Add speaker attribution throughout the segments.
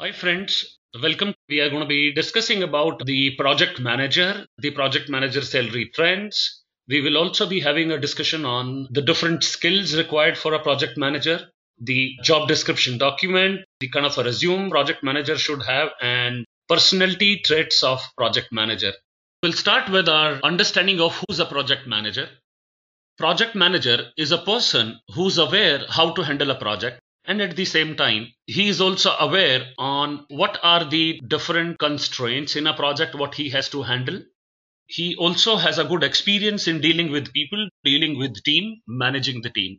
Speaker 1: Hi friends, welcome. We are going to be discussing about the project manager, the project manager salary trends. We will also be having a discussion on the different skills required for a project manager, the job description document, the kind of a resume project manager should have and personality traits of project manager. We'll start with our understanding of who's a project manager. Project manager is a person who's aware how to handle a project and at the same time he is also aware on what are the different constraints in a project what he has to handle. He also has a good experience in dealing with people dealing with team managing the team.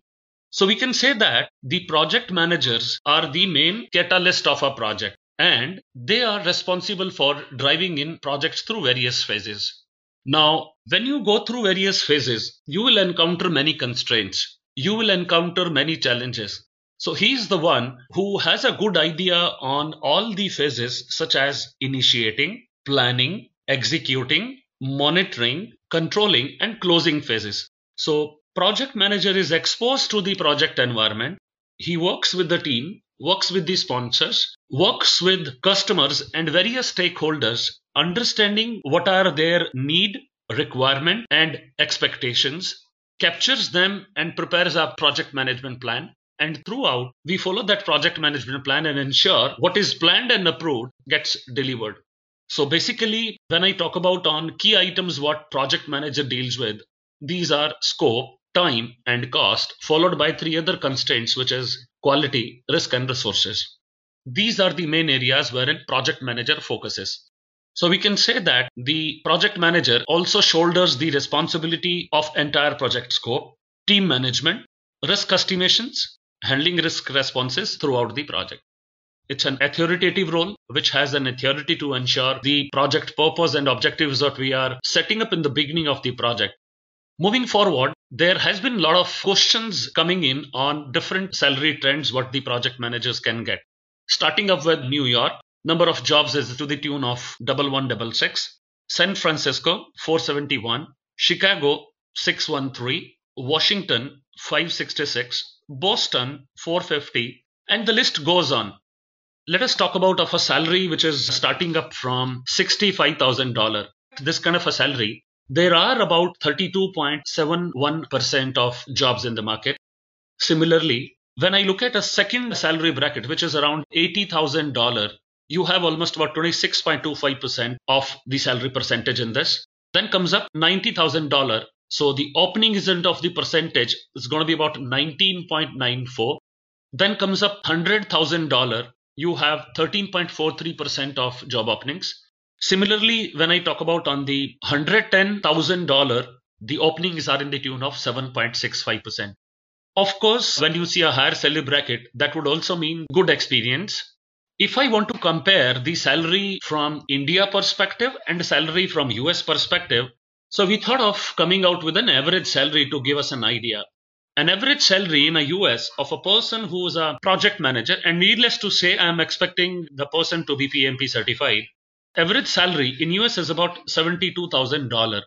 Speaker 1: So we can say that the project managers are the main catalyst of a project and they are responsible for driving in projects through various phases. Now when you go through various phases you will encounter many constraints. You will encounter many challenges so he's the one who has a good idea on all the phases such as initiating, planning, executing, monitoring, controlling and closing phases. So project manager is exposed to the project environment. He works with the team, works with the sponsors, works with customers and various stakeholders, understanding what are their need, requirement and expectations, captures them and prepares a project management plan and throughout we follow that project management plan and ensure what is planned and approved gets delivered. So basically when i talk about on key items what project manager deals with these are scope time and cost followed by three other constraints which is quality risk and resources. These are the main areas wherein project manager focuses. So we can say that the project manager also shoulders the responsibility of entire project scope team management risk estimations handling risk responses throughout the project. It's an authoritative role which has an authority to ensure the project purpose and objectives that we are setting up in the beginning of the project. Moving forward, there has been a lot of questions coming in on different salary trends what the project managers can get. Starting up with New York, number of jobs is to the tune of 1166, San Francisco 471, Chicago 613, Washington 566, Boston 450 and the list goes on. Let us talk about of a salary which is starting up from $65,000. This kind of a salary, there are about 32.71% of jobs in the market. Similarly, when I look at a second salary bracket which is around $80,000, you have almost about 26.25% of the salary percentage in this. Then comes up $90,000 so the opening isn't of the percentage is going to be about 19.94. Then comes up $100,000. You have 13.43% of job openings. Similarly, when I talk about on the $110,000, the openings are in the tune of 7.65%. Of course, when you see a higher salary bracket, that would also mean good experience. If I want to compare the salary from India perspective and salary from US perspective, so we thought of coming out with an average salary to give us an idea. An average salary in a US of a person who is a project manager, and needless to say, I'm expecting the person to be PMP certified. Average salary in US is about $72,000.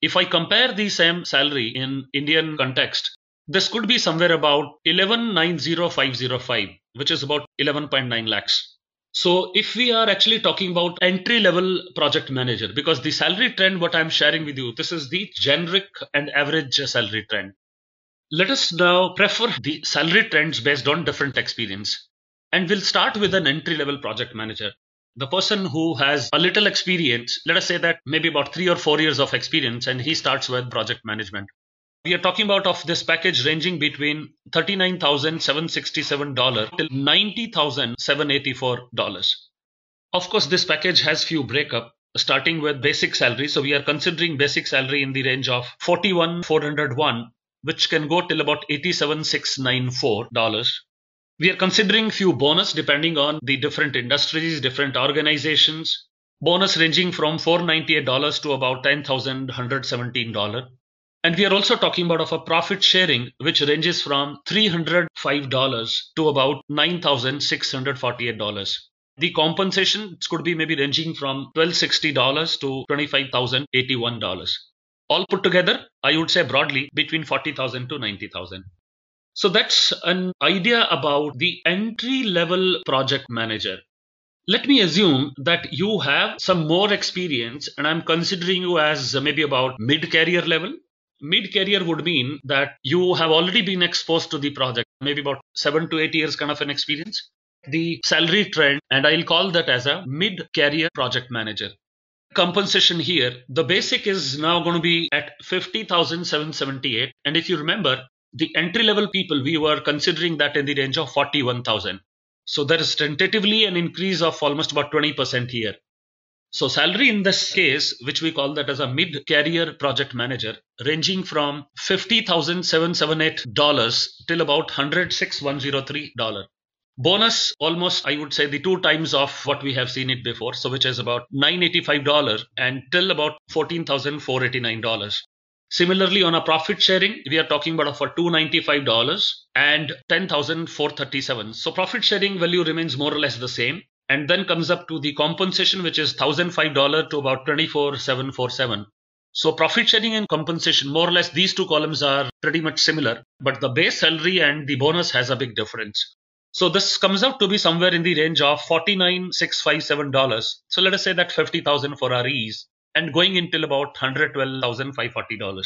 Speaker 1: If I compare the same salary in Indian context, this could be somewhere about 11,90505, which is about 11.9 lakhs. So if we are actually talking about entry level project manager, because the salary trend, what I'm sharing with you, this is the generic and average salary trend. Let us now prefer the salary trends based on different experience. And we'll start with an entry level project manager. The person who has a little experience, let us say that maybe about three or four years of experience, and he starts with project management we are talking about of this package ranging between $39,767 till $90,784. Of course, this package has few breakup starting with basic salary. So we are considering basic salary in the range of 41,401, which can go till about $87,694. We are considering few bonus depending on the different industries, different organizations. Bonus ranging from $498 to about $10,117. And we are also talking about of a profit sharing, which ranges from $305 to about $9,648. The compensation could be maybe ranging from $1,260 to $25,081. All put together, I would say broadly between 40,000 to 90,000. So that's an idea about the entry level project manager. Let me assume that you have some more experience and I'm considering you as maybe about mid career level. Mid career would mean that you have already been exposed to the project, maybe about seven to eight years kind of an experience. The salary trend, and I'll call that as a mid career project manager. Compensation here, the basic is now going to be at 50,778. And if you remember, the entry level people, we were considering that in the range of 41,000. So there is tentatively an increase of almost about 20% here. So salary in this case, which we call that as a mid-career project manager, ranging from $50,778 till about $106,103. Bonus almost, I would say, the two times of what we have seen it before. So which is about $985 and till about $14,489. Similarly, on a profit sharing, we are talking about for $295 and 10,437. So profit sharing value remains more or less the same. And then comes up to the compensation, which is $1,005 to about 24747 So profit sharing and compensation, more or less these two columns are pretty much similar, but the base salary and the bonus has a big difference. So this comes out to be somewhere in the range of $49,657. So let us say that 50,000 for our ease and going until about $112,540.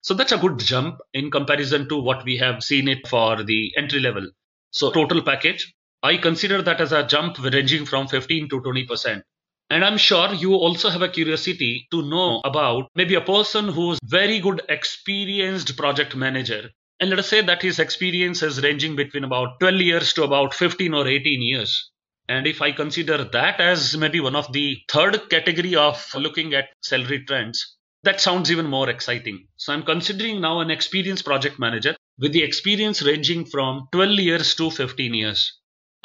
Speaker 1: So that's a good jump in comparison to what we have seen it for the entry level. So total package, I consider that as a jump ranging from 15 to 20%. And I'm sure you also have a curiosity to know about maybe a person who's very good experienced project manager. And let us say that his experience is ranging between about 12 years to about 15 or 18 years. And if I consider that as maybe one of the third category of looking at salary trends, that sounds even more exciting. So I'm considering now an experienced project manager with the experience ranging from 12 years to 15 years.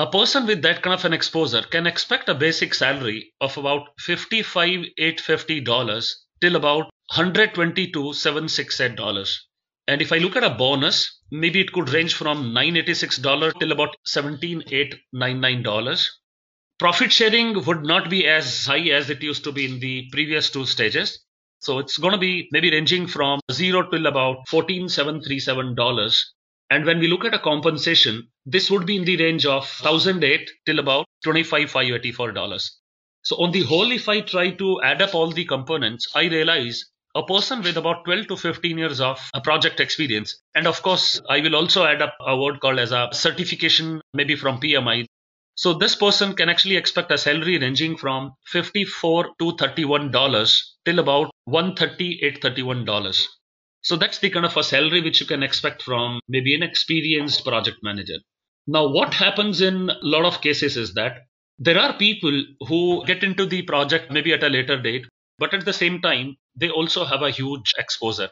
Speaker 1: A person with that kind of an exposure can expect a basic salary of about $55,850 till about $122,768. And if I look at a bonus, maybe it could range from $986 till about $17,899. Profit sharing would not be as high as it used to be in the previous two stages. So it's going to be maybe ranging from zero till about $14,737. And when we look at a compensation, this would be in the range of 1008 till about $25,584. So on the whole, if I try to add up all the components, I realize a person with about 12 to 15 years of project experience. And of course, I will also add up a word called as a certification, maybe from PMI. So this person can actually expect a salary ranging from 54 to 31 dollars till about 138 31 dollars. So that's the kind of a salary which you can expect from maybe an experienced project manager. Now, what happens in a lot of cases is that there are people who get into the project maybe at a later date but at the same time, they also have a huge exposure.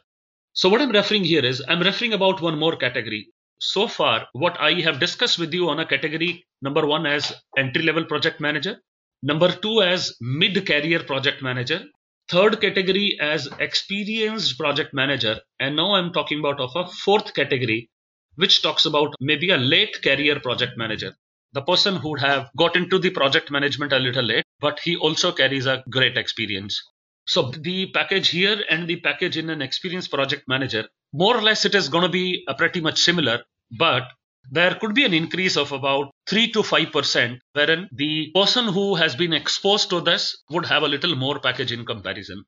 Speaker 1: So what I'm referring here is I'm referring about one more category. So far, what I have discussed with you on a category number one as entry level project manager, number two as mid career project manager, third category as experienced project manager, and now I'm talking about of a fourth category, which talks about maybe a late career project manager. The person who have got into the project management a little late, but he also carries a great experience. So the package here and the package in an experienced project manager, more or less it is going to be pretty much similar, but there could be an increase of about 3 to 5%, wherein the person who has been exposed to this would have a little more package in comparison.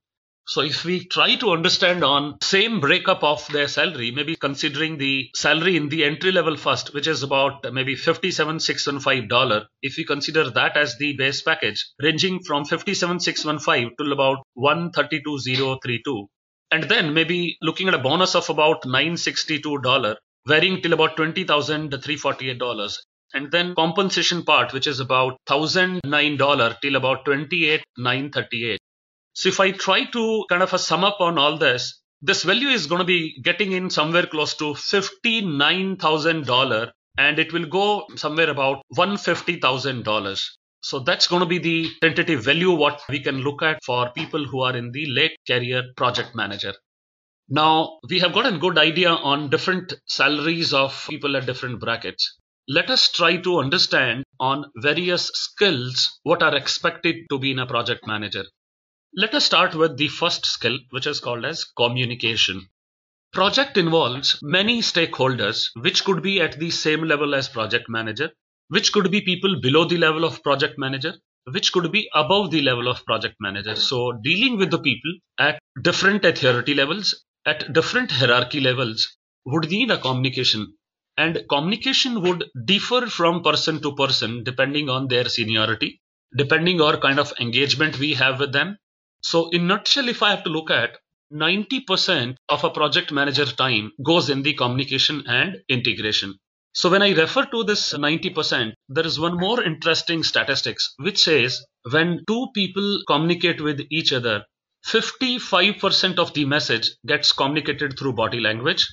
Speaker 1: So if we try to understand on same breakup of their salary, maybe considering the salary in the entry level first, which is about maybe $57,615, if we consider that as the base package, ranging from $57,615 to about 132,032. And then maybe looking at a bonus of about $962, varying till about $20,348 and then compensation part which is about $1009 till about 28938 so if I try to kind of a sum up on all this, this value is going to be getting in somewhere close to $59,000 and it will go somewhere about $150,000. So that's going to be the tentative value what we can look at for people who are in the late career project manager. Now we have got a good idea on different salaries of people at different brackets. Let us try to understand on various skills what are expected to be in a project manager. Let us start with the first skill, which is called as communication. Project involves many stakeholders, which could be at the same level as project manager, which could be people below the level of project manager, which could be above the level of project manager. So dealing with the people at different authority levels, at different hierarchy levels would need a communication and communication would differ from person to person depending on their seniority, depending on kind of engagement we have with them. So in nutshell, if I have to look at 90% of a project manager time goes in the communication and integration. So when I refer to this 90%, there is one more interesting statistics which says when two people communicate with each other, 55% of the message gets communicated through body language,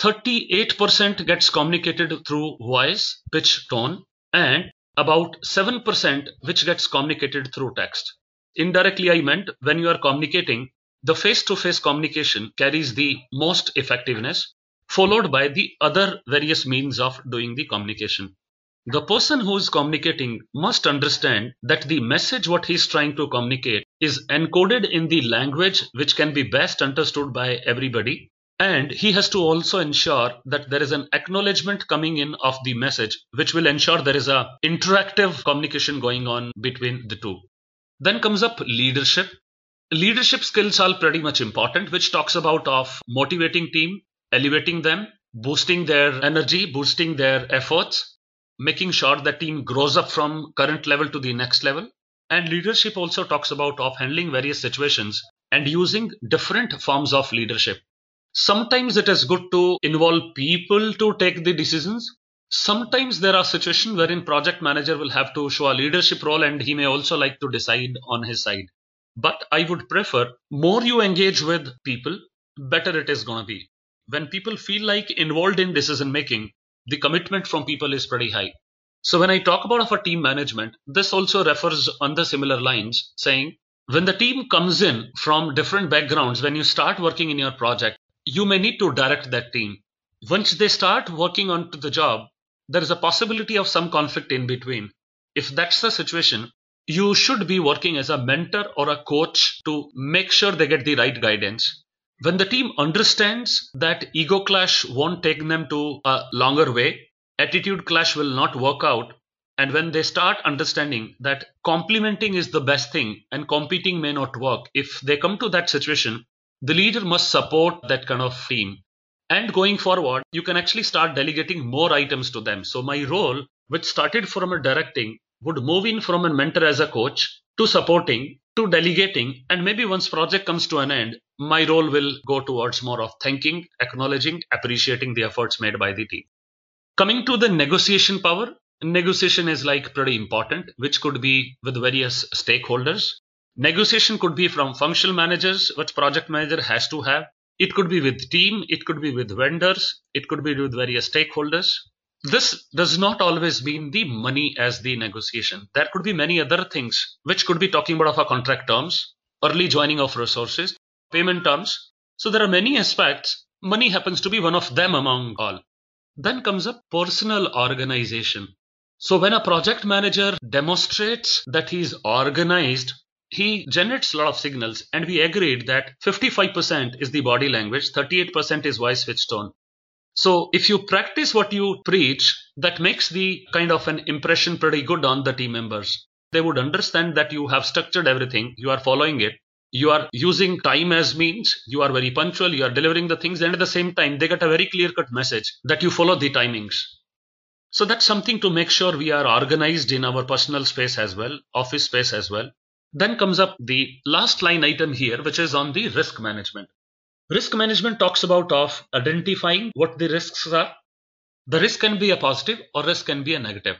Speaker 1: 38% gets communicated through voice, pitch, tone, and about 7% which gets communicated through text. Indirectly, I meant when you are communicating, the face to face communication carries the most effectiveness followed by the other various means of doing the communication. The person who is communicating must understand that the message what he is trying to communicate is encoded in the language which can be best understood by everybody. And he has to also ensure that there is an acknowledgement coming in of the message which will ensure there is a interactive communication going on between the two. Then comes up leadership. Leadership skills are pretty much important which talks about of motivating team elevating them, boosting their energy, boosting their efforts, making sure the team grows up from current level to the next level. And leadership also talks about of handling various situations and using different forms of leadership. Sometimes it is good to involve people to take the decisions. Sometimes there are situations wherein project manager will have to show a leadership role and he may also like to decide on his side. But I would prefer more you engage with people, better it is going to be when people feel like involved in decision making, the commitment from people is pretty high. So when I talk about our team management, this also refers on the similar lines, saying when the team comes in from different backgrounds, when you start working in your project, you may need to direct that team. Once they start working onto the job, there is a possibility of some conflict in between. If that's the situation, you should be working as a mentor or a coach to make sure they get the right guidance when the team understands that ego clash won't take them to a longer way, attitude clash will not work out, and when they start understanding that complementing is the best thing and competing may not work, if they come to that situation, the leader must support that kind of team. And going forward, you can actually start delegating more items to them. So my role, which started from a directing, would move in from a mentor as a coach to supporting to delegating and maybe once project comes to an end my role will go towards more of thanking acknowledging appreciating the efforts made by the team coming to the negotiation power negotiation is like pretty important which could be with various stakeholders negotiation could be from functional managers which project manager has to have it could be with team it could be with vendors it could be with various stakeholders this does not always mean the money as the negotiation. There could be many other things which could be talking about of our contract terms, early joining of resources, payment terms. So there are many aspects. Money happens to be one of them among all. Then comes a personal organization. So when a project manager demonstrates that he is organized, he generates a lot of signals and we agreed that 55% is the body language, 38% is voice switch tone. So if you practice what you preach, that makes the kind of an impression pretty good on the team members. They would understand that you have structured everything, you are following it, you are using time as means, you are very punctual, you are delivering the things, and at the same time, they get a very clear cut message that you follow the timings. So that's something to make sure we are organized in our personal space as well, office space as well. Then comes up the last line item here, which is on the risk management. Risk management talks about of identifying what the risks are. The risk can be a positive or risk can be a negative.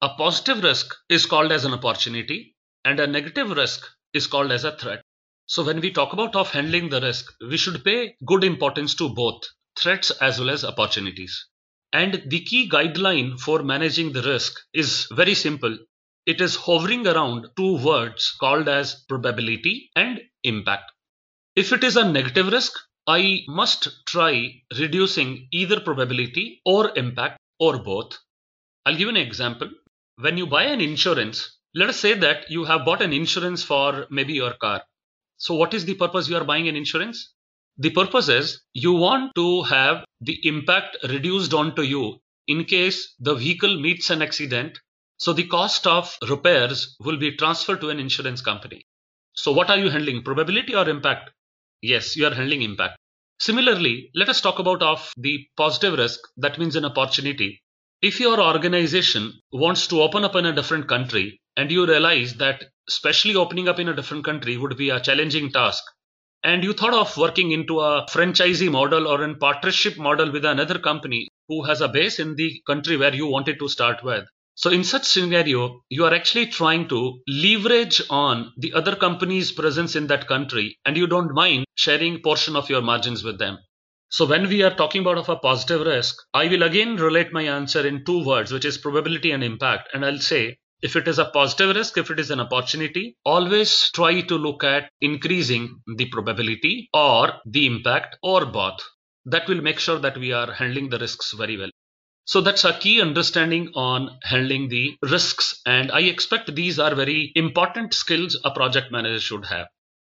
Speaker 1: A positive risk is called as an opportunity and a negative risk is called as a threat. So when we talk about of handling the risk, we should pay good importance to both threats as well as opportunities. And the key guideline for managing the risk is very simple. It is hovering around two words called as probability and impact. If it is a negative risk, I must try reducing either probability or impact or both. I'll give an example. When you buy an insurance, let us say that you have bought an insurance for maybe your car. So what is the purpose you are buying an insurance? The purpose is you want to have the impact reduced onto you in case the vehicle meets an accident So the cost of repairs will be transferred to an insurance company. So what are you handling? Probability or impact? Yes, you are handling impact. Similarly, let us talk about of the positive risk. That means an opportunity. If your organization wants to open up in a different country and you realize that especially opening up in a different country would be a challenging task. And you thought of working into a franchisee model or in partnership model with another company who has a base in the country where you wanted to start with. So in such scenario you are actually trying to leverage on the other company's presence in that country and you don't mind sharing portion of your margins with them. So when we are talking about of a positive risk i will again relate my answer in two words which is probability and impact. And i'll say if it is a positive risk, if it is an opportunity, always try to look at increasing the probability or the impact or both. That will make sure that we are handling the risks very well. So that's a key understanding on handling the risks. And I expect these are very important skills a project manager should have.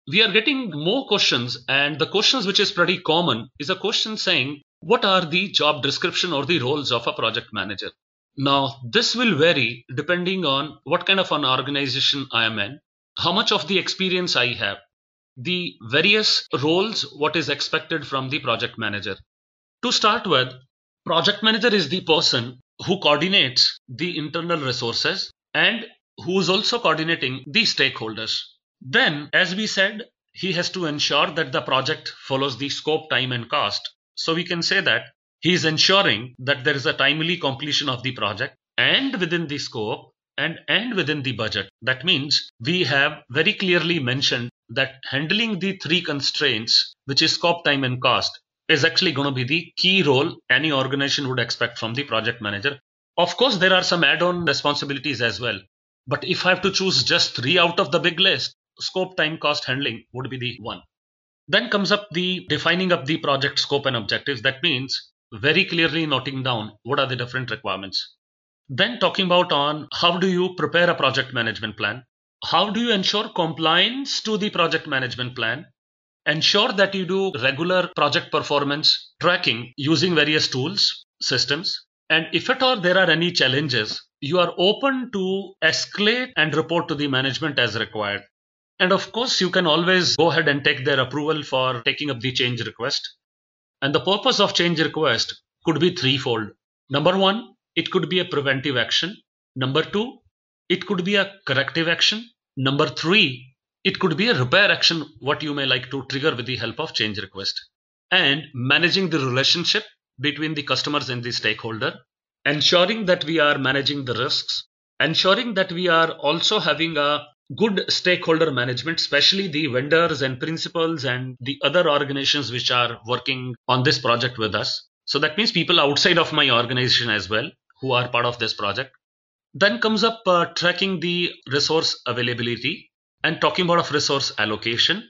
Speaker 1: We are getting more questions and the questions which is pretty common is a question saying, what are the job description or the roles of a project manager? Now, this will vary depending on what kind of an organization I am in, how much of the experience I have, the various roles, what is expected from the project manager. To start with, project manager is the person who coordinates the internal resources and who is also coordinating the stakeholders. Then, as we said, he has to ensure that the project follows the scope, time, and cost. So we can say that he is ensuring that there is a timely completion of the project and within the scope and, and within the budget. That means we have very clearly mentioned that handling the three constraints, which is scope, time, and cost, is actually going to be the key role any organization would expect from the project manager. Of course, there are some add on responsibilities as well. But if I have to choose just three out of the big list, scope, time, cost handling would be the one. Then comes up the defining of the project scope and objectives. That means very clearly noting down what are the different requirements. Then talking about on how do you prepare a project management plan? How do you ensure compliance to the project management plan? Ensure that you do regular project performance tracking using various tools, systems. And if at all there are any challenges, you are open to escalate and report to the management as required. And of course, you can always go ahead and take their approval for taking up the change request. And the purpose of change request could be threefold. Number one, it could be a preventive action. Number two, it could be a corrective action. Number three, it could be a repair action, what you may like to trigger with the help of change request. And managing the relationship between the customers and the stakeholder, ensuring that we are managing the risks, ensuring that we are also having a good stakeholder management, especially the vendors and principals and the other organizations which are working on this project with us. So that means people outside of my organization as well who are part of this project. Then comes up uh, tracking the resource availability and talking about of resource allocation.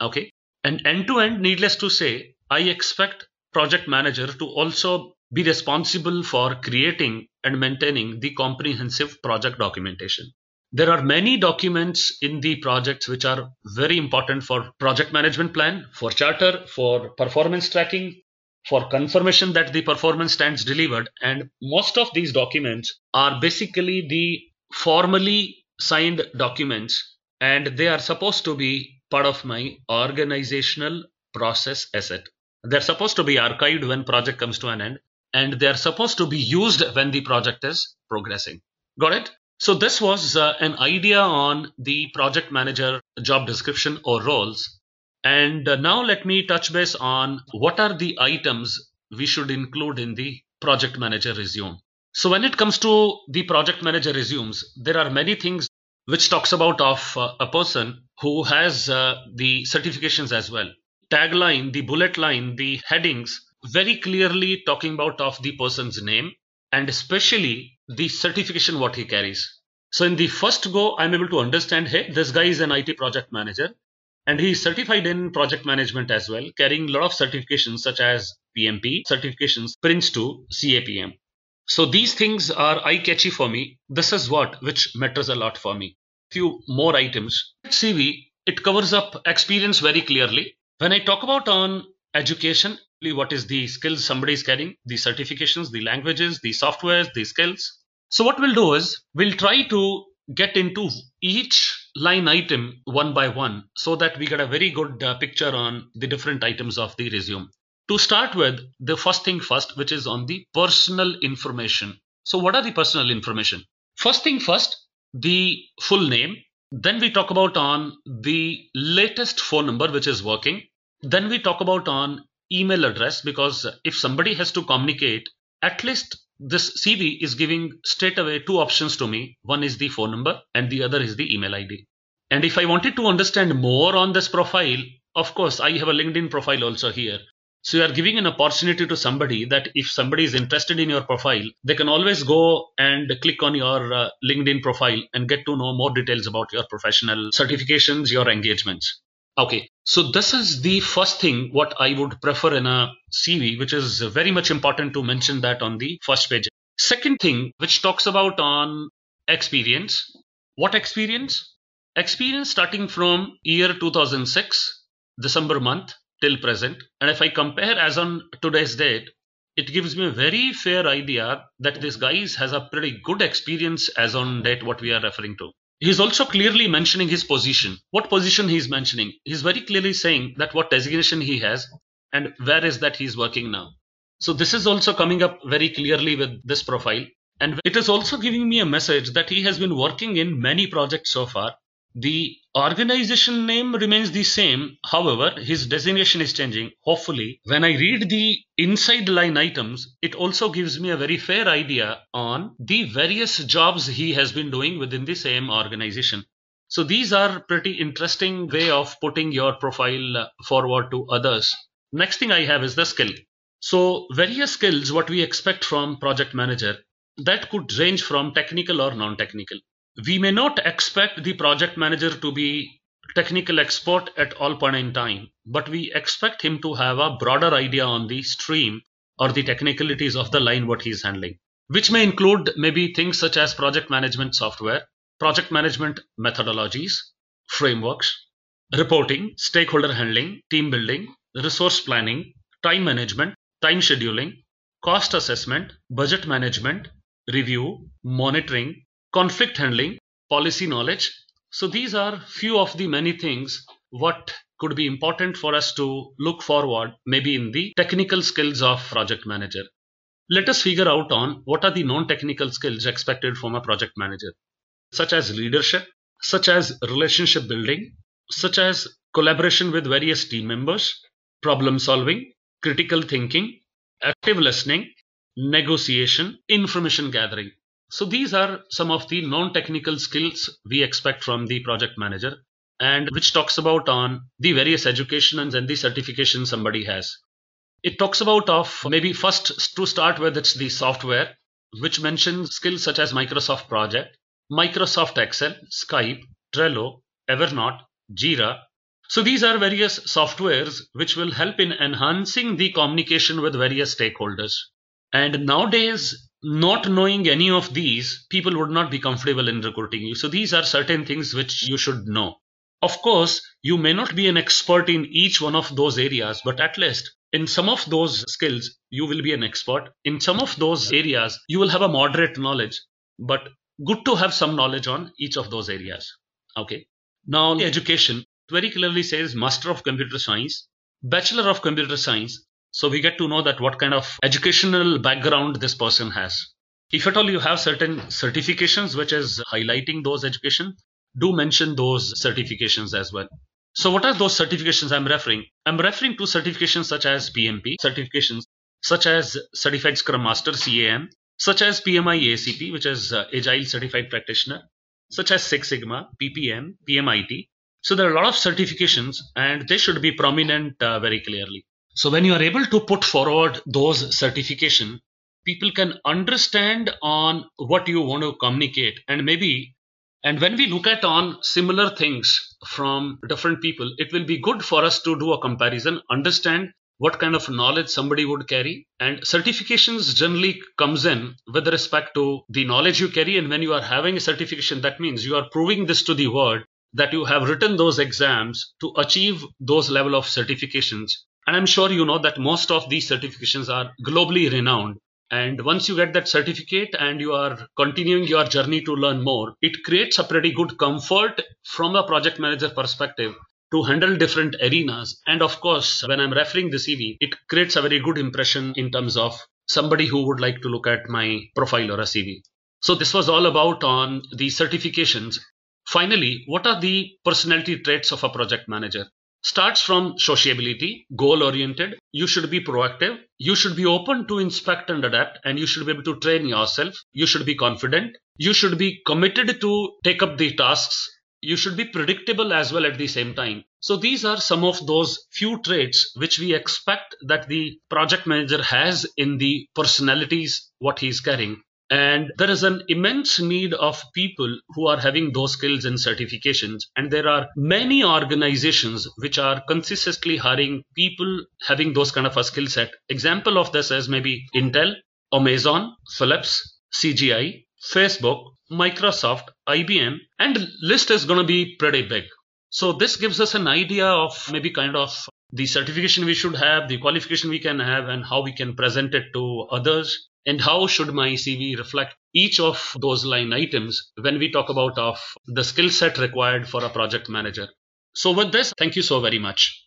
Speaker 1: Okay. And end to end, needless to say, I expect project manager to also be responsible for creating and maintaining the comprehensive project documentation. There are many documents in the projects which are very important for project management plan, for charter, for performance tracking, for confirmation that the performance stands delivered. And most of these documents are basically the formally signed documents and they are supposed to be part of my organizational process asset. They're supposed to be archived when project comes to an end and they're supposed to be used when the project is progressing. Got it? So this was uh, an idea on the project manager job description or roles. And uh, now let me touch base on what are the items we should include in the project manager resume. So when it comes to the project manager resumes, there are many things which talks about of uh, a person who has uh, the certifications as well. Tagline, the bullet line, the headings, very clearly talking about of the person's name and especially the certification what he carries. So in the first go, I'm able to understand, hey, this guy is an IT project manager and he is certified in project management as well, carrying a lot of certifications such as PMP certifications, Prince2, CAPM. So these things are eye catchy for me. This is what which matters a lot for me. Few more items. CV, it covers up experience very clearly. When I talk about on education, what is the skills somebody is carrying, the certifications, the languages, the softwares, the skills. So what we'll do is we'll try to get into each line item one by one so that we get a very good uh, picture on the different items of the resume. To start with, the first thing first, which is on the personal information. So what are the personal information? First thing first, the full name. Then we talk about on the latest phone number, which is working. Then we talk about on email address because if somebody has to communicate, at least this CV is giving straight away two options to me. One is the phone number and the other is the email ID. And if I wanted to understand more on this profile, of course, I have a LinkedIn profile also here. So you are giving an opportunity to somebody that if somebody is interested in your profile, they can always go and click on your uh, LinkedIn profile and get to know more details about your professional certifications, your engagements. Okay, so this is the first thing what I would prefer in a CV, which is very much important to mention that on the first page. Second thing, which talks about on experience. What experience? Experience starting from year 2006, December month till present. And if I compare as on today's date, it gives me a very fair idea that this guy has a pretty good experience as on date what we are referring to. He's also clearly mentioning his position. What position he's mentioning? He's very clearly saying that what designation he has and where is that he's working now. So this is also coming up very clearly with this profile. And it is also giving me a message that he has been working in many projects so far the organization name remains the same. However, his designation is changing. Hopefully, when I read the inside line items, it also gives me a very fair idea on the various jobs he has been doing within the same organization. So these are pretty interesting way of putting your profile forward to others. Next thing I have is the skill. So various skills, what we expect from project manager, that could range from technical or non-technical we may not expect the project manager to be technical expert at all point in time, but we expect him to have a broader idea on the stream or the technicalities of the line what he's handling, which may include maybe things such as project management software, project management methodologies, frameworks, reporting, stakeholder handling, team building, resource planning, time management, time scheduling, cost assessment, budget management, review, monitoring, conflict handling, policy knowledge. So these are few of the many things what could be important for us to look forward maybe in the technical skills of project manager. Let us figure out on what are the non-technical skills expected from a project manager, such as leadership, such as relationship building, such as collaboration with various team members, problem solving, critical thinking, active listening, negotiation, information gathering. So these are some of the non-technical skills we expect from the project manager and which talks about on the various educations and the certification somebody has. It talks about of maybe first to start with it's the software which mentions skills such as Microsoft Project, Microsoft Excel, Skype, Trello, Evernote, Jira. So these are various softwares which will help in enhancing the communication with various stakeholders. And nowadays, not knowing any of these, people would not be comfortable in recruiting you. So these are certain things which you should know. Of course, you may not be an expert in each one of those areas, but at least in some of those skills, you will be an expert. In some of those areas, you will have a moderate knowledge, but good to have some knowledge on each of those areas. Okay. Now, education very clearly says Master of Computer Science, Bachelor of Computer Science, so we get to know that what kind of educational background this person has. If at all you have certain certifications which is highlighting those education, do mention those certifications as well. So what are those certifications I'm referring? I'm referring to certifications such as PMP, certifications such as Certified Scrum Master CAM, such as PMI ACP, which is uh, Agile Certified Practitioner, such as Six Sigma, PPM, PMIT. So there are a lot of certifications and they should be prominent uh, very clearly. So when you are able to put forward those certification, people can understand on what you want to communicate. And maybe and when we look at on similar things from different people, it will be good for us to do a comparison, understand what kind of knowledge somebody would carry. And certifications generally comes in with respect to the knowledge you carry. And when you are having a certification that means you are proving this to the world that you have written those exams to achieve those level of certifications and I'm sure you know that most of these certifications are globally renowned. And once you get that certificate and you are continuing your journey to learn more, it creates a pretty good comfort from a project manager perspective to handle different arenas. And of course, when I'm referring the CV, it creates a very good impression in terms of somebody who would like to look at my profile or a CV. So this was all about on the certifications. Finally, what are the personality traits of a project manager? Starts from sociability, goal oriented. You should be proactive. You should be open to inspect and adapt, and you should be able to train yourself. You should be confident. You should be committed to take up the tasks. You should be predictable as well at the same time. So these are some of those few traits which we expect that the project manager has in the personalities what he's carrying. And there is an immense need of people who are having those skills and certifications. And there are many organizations which are consistently hiring people having those kind of a skill set. Example of this is maybe Intel, Amazon, Philips, CGI, Facebook, Microsoft, IBM, and list is going to be pretty big. So this gives us an idea of maybe kind of the certification we should have, the qualification we can have, and how we can present it to others and how should my cv reflect each of those line items when we talk about of the skill set required for a project manager? So with this thank you so very much